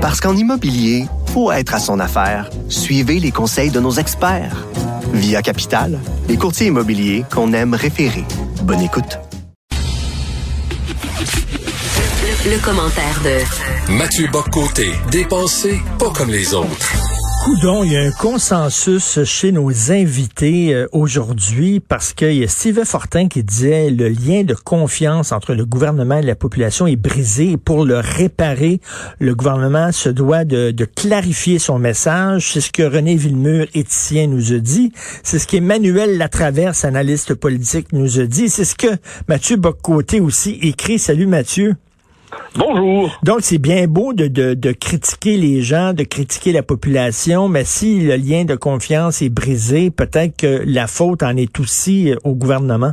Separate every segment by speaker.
Speaker 1: Parce qu'en immobilier, faut être à son affaire. Suivez les conseils de nos experts. Via Capital, les courtiers immobiliers qu'on aime référer. Bonne écoute.
Speaker 2: Le, commentaire de
Speaker 3: Mathieu Boccoté, dépensé pas comme les autres.
Speaker 4: Coudon, il y a un consensus chez nos invités euh, aujourd'hui parce qu'il y a Steve Fortin qui disait le lien de confiance entre le gouvernement et la population est brisé. pour le réparer, le gouvernement se doit de, de clarifier son message. C'est ce que René Villemur, éthicien, nous a dit. C'est ce qu'Emmanuel Latraverse, analyste politique, nous a dit. C'est ce que Mathieu Boccoté aussi écrit. Salut Mathieu.
Speaker 5: Bonjour.
Speaker 4: Donc, c'est bien beau de, de, de, critiquer les gens, de critiquer la population, mais si le lien de confiance est brisé, peut-être que la faute en est aussi euh, au gouvernement.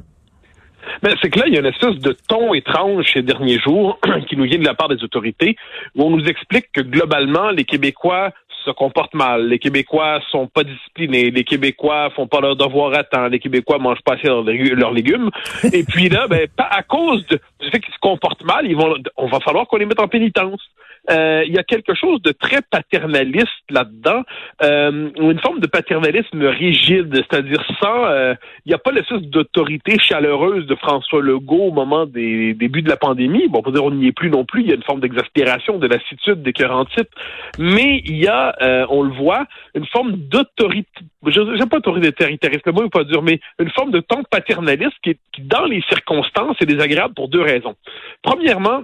Speaker 5: Ben, c'est que là, il y a une espèce de ton étrange ces derniers jours qui nous vient de la part des autorités, où on nous explique que globalement, les Québécois se comportent mal. Les Québécois sont pas disciplinés. Les Québécois font pas leur devoir à temps. Les Québécois mangent pas assez leurs légumes. Et puis là, ben, à cause du fait qu'ils se comportent mal, ils vont, on va falloir qu'on les mette en pénitence. Euh, il y a quelque chose de très paternaliste là-dedans, euh, une forme de paternalisme rigide, c'est-à-dire sans, euh, il n'y a pas l'espèce d'autorité chaleureuse de François Legault au moment des débuts de la pandémie. Bon, on peut dire on n'y est plus non plus. Il y a une forme d'exaspération, de lassitude, d'écœurant type, mais il y a, euh, on le voit, une forme d'autorité. J'aime pas autoritarisme, le mot n'est pas dur, mais une forme de ton paternaliste qui, qui, dans les circonstances, est désagréable pour deux raisons. Premièrement,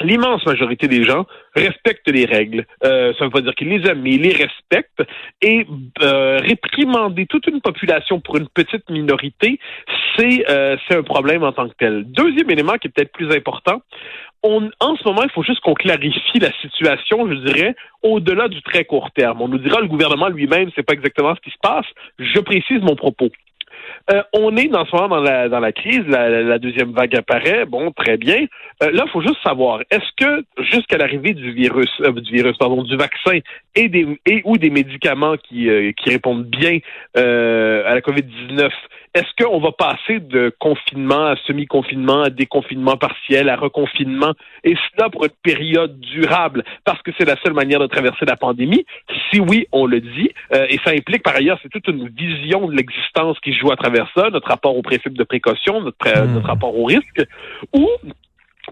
Speaker 5: l'immense majorité des gens respectent les règles. Euh, ça ne veut pas dire qu'ils les aiment, mais ils les respectent. Et euh, réprimander toute une population pour une petite minorité, c'est euh, un problème en tant que tel. Deuxième élément qui est peut-être plus important, on, en ce moment, il faut juste qu'on clarifie la situation, je dirais, au-delà du très court terme. On nous dira le gouvernement lui-même, c'est pas exactement ce qui se passe. Je précise mon propos. Euh, on est dans ce moment dans la, dans la crise, la, deuxième vague apparaît, bon, très bien. Euh, là, il faut juste savoir, est-ce que jusqu'à l'arrivée du virus, euh, du virus, pardon, du vaccin et des et ou des médicaments qui, qui répondent bien à la COVID-19, est-ce qu'on va passer de confinement à semi-confinement, à déconfinement partiel, à reconfinement, et cela pour une période durable, parce que c'est la seule manière de traverser la pandémie? Si oui, on le dit, euh, et ça implique par ailleurs, c'est toute une vision de l'existence qui joue à travers ça, notre rapport au principe de précaution, notre, euh, notre hmm. rapport au risque, ou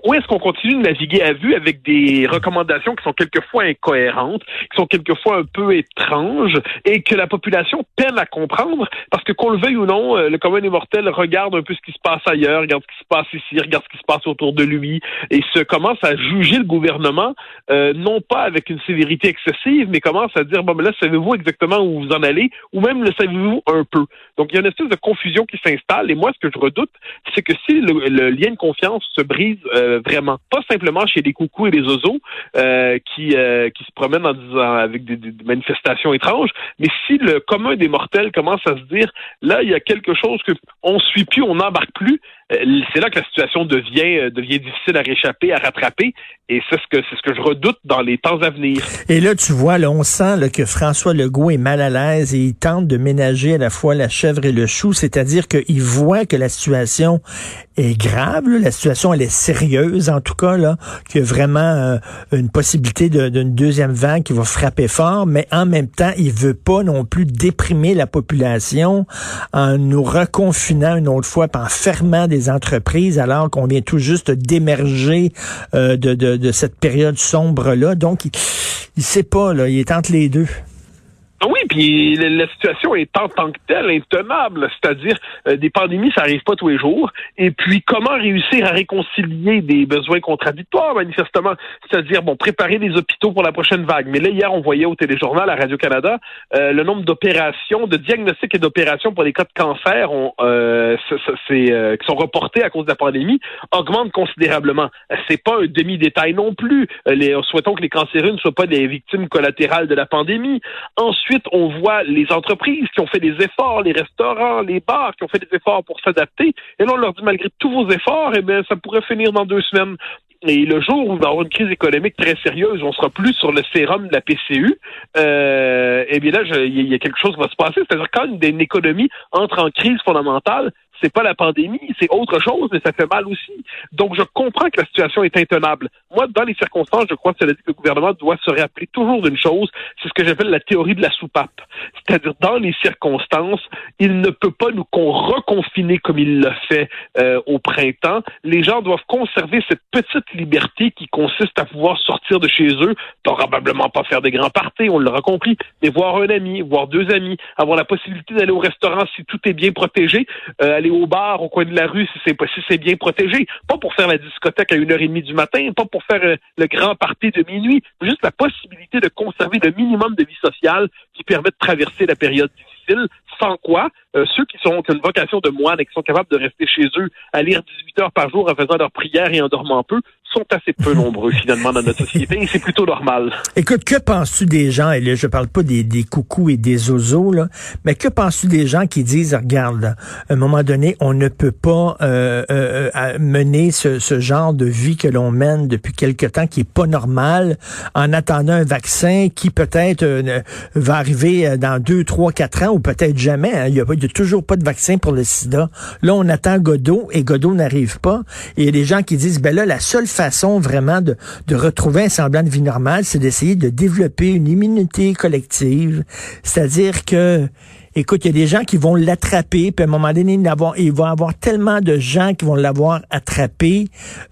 Speaker 5: ou est-ce qu'on continue de naviguer à vue avec des recommandations qui sont quelquefois incohérentes, qui sont quelquefois un peu étranges et que la population peine à comprendre parce que qu'on le veuille ou non, euh, le commun des mortels regarde un peu ce qui se passe ailleurs, regarde ce qui se passe ici, regarde ce qui se passe autour de lui et se commence à juger le gouvernement euh, non pas avec une sévérité excessive, mais commence à dire bon mais là savez-vous exactement où vous en allez ou même le savez-vous un peu? Donc il y a une espèce de confusion qui s'installe et moi ce que je redoute, c'est que si le, lien de confiance se brise euh, euh, vraiment. Pas simplement chez les coucous et les oiseaux euh, qui, euh, qui se promènent en disant avec des, manifestations étranges, mais si le commun des mortels commence à se dire là, il y a quelque chose que on suit plus, on n'embarque plus, c'est là que la situation devient devient difficile à réchapper, à rattraper, et c'est ce que je redoute dans les temps à venir.
Speaker 4: Et là, tu vois, là, on sent là, que François Legault est mal à l'aise et il tente de ménager à la fois la chèvre et le chou, c'est-à-dire qu'il voit que la situation est grave, la situation elle est sérieuse en tout cas, là, qu'il y a vraiment euh, une possibilité d'une deuxième vague qui va frapper fort, mais en même temps, il veut pas non plus déprimer la population en nous reconfinant une autre fois, en fermant des entreprises, alors qu'on vient tout juste d'émerger euh, de, de, cette période sombre-là. Donc, il, il sait pas, là, il est entre les deux.
Speaker 5: Oui, puis la situation est en tant que telle intenable, c'est-à-dire euh, des pandémies, ça arrive pas tous les jours. Et puis comment réussir à réconcilier des besoins contradictoires, manifestement, c'est-à-dire bon préparer les hôpitaux pour la prochaine vague. Mais là hier, on voyait au téléjournal à Radio Canada euh, le nombre d'opérations, de diagnostics et d'opérations pour les cas de cancer, euh, c'est, qui sont reportés à cause de la pandémie, augmente considérablement. C'est pas un demi détail non plus. Les, souhaitons que les cancéreux ne soient pas des victimes collatérales de la pandémie. Ensuite on voit les entreprises qui ont fait des efforts, les restaurants, les bars qui ont fait des efforts pour s'adapter. Et là, on leur dit, malgré tous vos efforts, eh bien, ça pourrait finir dans deux semaines. Et le jour où il va avoir une crise économique très sérieuse, on sera plus sur le sérum de la PCU, euh, eh bien là, il y a quelque chose qui va se passer. C'est-à-dire quand une économie entre en crise fondamentale, c'est pas la pandémie, c'est autre chose, mais ça fait mal aussi. Donc, je comprends que la situation est intenable. Moi, dans les circonstances, je crois que cela dit que le gouvernement doit se rappeler toujours d'une chose, c'est ce que j'appelle la théorie de la soupape. C'est-à-dire, dans les circonstances, il ne peut pas nous reconfiner comme il l'a fait euh, au printemps. Les gens doivent conserver cette petite liberté qui consiste à pouvoir sortir de chez eux, probablement pas faire des grands parties, on l'aura compris, mais voir un ami, voir deux amis, avoir la possibilité d'aller au restaurant si tout est bien protégé, euh, aller au bar au coin de la rue si c'est bien protégé, pas pour faire la discothèque à une heure et demie du matin, pas pour faire euh, le grand party de minuit, juste la possibilité de conserver le minimum de vie sociale qui permet de traverser la période difficile, sans quoi euh, ceux qui sont une vocation de moine et qui sont capables de rester chez eux à lire 18 heures par jour en faisant leur prière et en dormant peu sont assez peu nombreux finalement dans notre société et c'est plutôt normal.
Speaker 4: Écoute, que penses-tu des gens, et là je parle pas des, des coucous et des oiseaux, là, mais que penses-tu des gens qui disent, regarde, à un moment donné, on ne peut pas euh, euh, euh mener ce, ce, genre de vie que l'on mène depuis quelque temps qui est pas normal? En attendant un vaccin qui peut-être euh, va arriver dans deux, trois, quatre ans ou peut-être jamais. Hein. Il n'y a, a, toujours pas de vaccin pour le sida. Là, on attend Godot et Godot n'arrive pas. Et il y a des gens qui disent, ben là, la seule façon façon vraiment de, de retrouver un semblant de vie normale, c'est d'essayer de développer une immunité collective. C'est-à-dire que écoute, il y a des gens qui vont l'attraper, puis à un moment donné, il va, y avoir tellement de gens qui vont l'avoir attrapé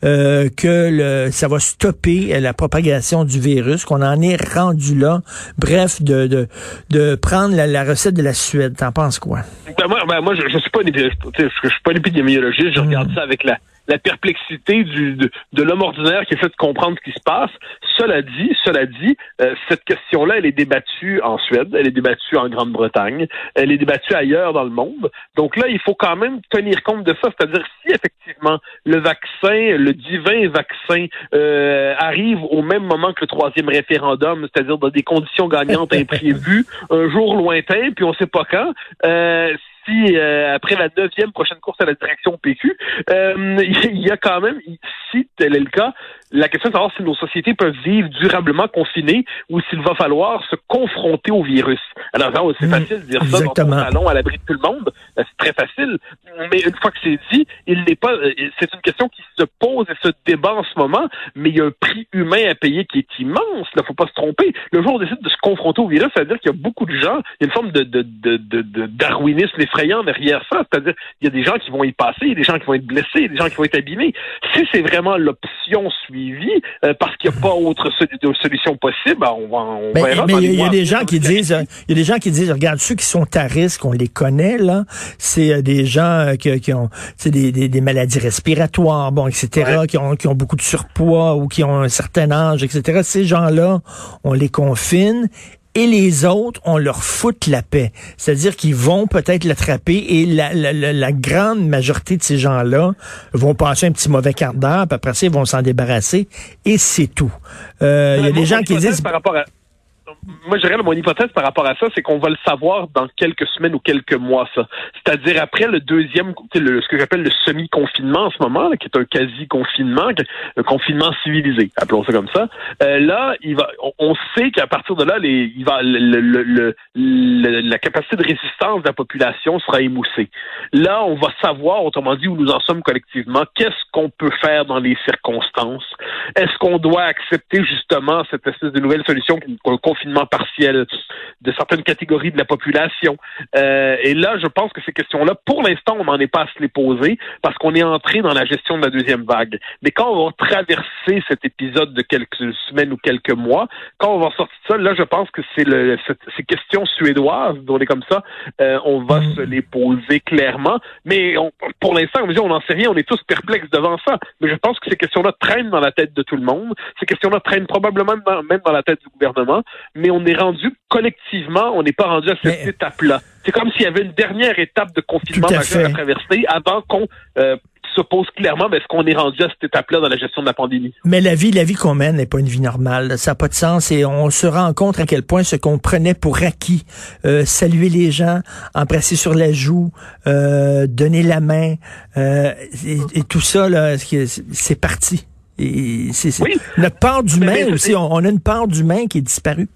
Speaker 4: euh, que le, ça va stopper la propagation du virus, qu'on en est rendu là. Bref, de, de, de prendre la, recette de la Suède. T'en penses quoi?
Speaker 5: Ben moi, ben moi je, je suis pas je, suis pas un épidémiologiste, je regarde hmm. ça avec la la perplexité du, de, de l'homme ordinaire qui essaie de comprendre ce qui se passe. Cela dit, cela dit, euh, cette question-là, elle est débattue en Suède, elle est débattue en Grande-Bretagne, elle est débattue ailleurs dans le monde. Donc là, il faut quand même tenir compte de ça, c'est-à-dire si effectivement le vaccin, le divin vaccin, euh, arrive au même moment que le troisième référendum, c'est-à-dire dans des conditions gagnantes imprévues, un jour lointain, puis on ne sait pas quand. Euh, si euh, après la neuvième prochaine course à la direction PQ, euh, il y a quand même, si tel est le cas, la question de savoir si nos sociétés peuvent vivre durablement confinées ou s'il va falloir se confronter au virus. Alors, c'est hmm, facile de dire ça dans son salon à l'abri de tout le monde. Euh, c'est très facile. Mais une fois que c'est dit, il n'est pas. C'est une question qui se pose et se débat en ce moment, mais il y a un prix humain à payer qui est immense. Il ne faut pas se tromper. Le jour où on décide de se confronter au virus, ça veut dire qu'il y a beaucoup de gens. Il y a une forme de, de, de, de darwinisme effrayant derrière ça. C'est-à-dire il y a des gens qui vont y passer, il y a des gens qui vont être blessés, des gens qui vont être abîmés. Si c'est vraiment l'option suivie, euh, parce qu'il n'y a pas autre solution possible, ben, on va, on
Speaker 4: mais, Mais il y, a des gens qui disent, il y a des gens qui disent, regarde, ceux qui sont à risque, on les connaît, là. C'est euh, des gens euh, qui, qui ont des, des, des, maladies respiratoires, bon, etc., qui, ont, qui ont beaucoup de surpoids ou qui ont un certain âge, etc. Ces gens-là, on les confine et les autres, on leur fout la paix. C'est-à-dire qu'ils vont peut-être l'attraper et la, la, la, grande majorité de ces gens-là vont passer un petit mauvais quart d'heure, puis après ça, ils vont s'en débarrasser et c'est tout. Euh, il y a des gens qui disent...
Speaker 5: Par rapport à moi, je dirais, mon hypothèse par rapport à ça, c'est qu'on va le savoir dans quelques semaines ou quelques mois, ça. C'est-à-dire après le deuxième, le, ce que j'appelle le semi-confinement en ce moment, qui est un quasi-confinement, un confinement civilisé, appelons ça comme ça. Euh, là, il va, on, sait qu'à partir de là, les, il va, le, la capacité de résistance de la population sera émoussée. Là, on va savoir, autrement dit, où nous en sommes collectivement, qu'est-ce qu'on peut faire dans les circonstances. Est-ce qu'on doit accepter justement cette espèce de nouvelle solution, un confinement partiel de certaines catégories de la population. Euh, et là, je pense que ces questions-là, pour l'instant, on n'en est pas à se les poser parce qu'on est entré dans la gestion de la deuxième vague. Mais quand on va traverser cet épisode de quelques semaines ou quelques mois, quand on va sortir de ça, là, je pense que c'est le, ces questions suédoises, dont on est comme ça, euh, on va mm. se les poser clairement. Mais pour l'instant, on n'en sait rien, on est tous perplexes devant ça. Mais je pense que ces questions-là traînent dans la tête de tout le monde. Ces questions-là traînent probablement même dans la tête du gouvernement mais on est rendu collectivement, on n'est pas rendu à cette étape-là. C'est comme s'il y avait une dernière étape de confinement majeur à, traverser avant qu'on euh, se pose clairement est-ce qu'on est rendu à cette étape-là dans la gestion de la pandémie?
Speaker 4: Mais la vie, la vie qu'on mène n'est pas une vie normale. Ça n'a pas de sens et on se rend compte à quel point ce qu'on prenait pour acquis, euh, saluer les gens, embrasser sur la joue, euh, donner la main, euh, et, tout ça, là, c'est parti? Et c'est, Notre part d'humain aussi, on, on, a une part d'humain qui est disparue.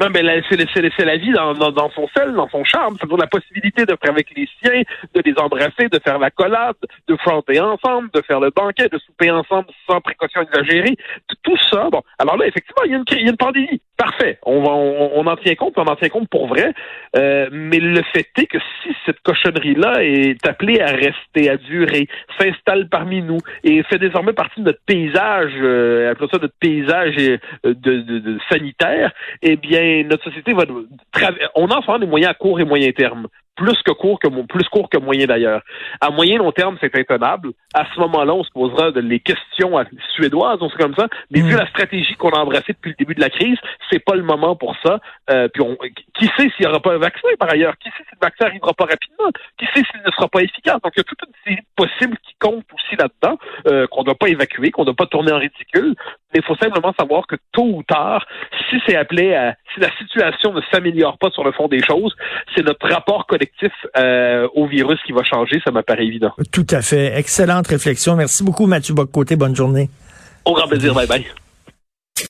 Speaker 5: Non, mais c'est la vie dans, son sel, dans son charme. C'est la possibilité faire avec les siens, de les embrasser, de faire la collade, de fronter ensemble, de faire le banquet, de souper ensemble sans précaution exagérée. Tout ça, bon. Alors là, effectivement, il y a une, il y pandémie. Parfait. On, en tient compte, on en tient compte pour vrai. Euh, mais le fait est que si cette cochonnerie-là est appelée à rester, à durer, s'installe parmi nous et fait désormais partie de notre paysage, euh, appelons ça notre paysage euh, de, de sanitaire, eh bien, notre société va on a en ce des moyens à court et moyen terme plus que court que plus court que moyen d'ailleurs. À moyen long terme, c'est intenable. À ce moment-là, on se posera de, les questions suédoises, on sait comme ça. Mais vu mm. la stratégie qu'on a embrassée depuis le début de la crise, c'est pas le moment pour ça. Euh, puis on, qui sait s'il n'y aura pas un vaccin par ailleurs? Qui sait si le vaccin arrivera pas rapidement? Qui sait s'il ne sera pas efficace? Donc il y a toute une série possible qui compte aussi là-dedans, euh, qu'on ne doit pas évacuer, qu'on ne doit pas tourner en ridicule. Mais il faut simplement savoir que tôt ou tard, si c'est appelé à, si la situation ne s'améliore pas sur le fond des choses, c'est notre rapport collectif euh, au virus qui va changer, ça m'apparaît évident.
Speaker 4: Tout à fait. Excellente réflexion. Merci beaucoup, Mathieu Boccoté. Bonne journée.
Speaker 5: Au grand plaisir. Bye bye.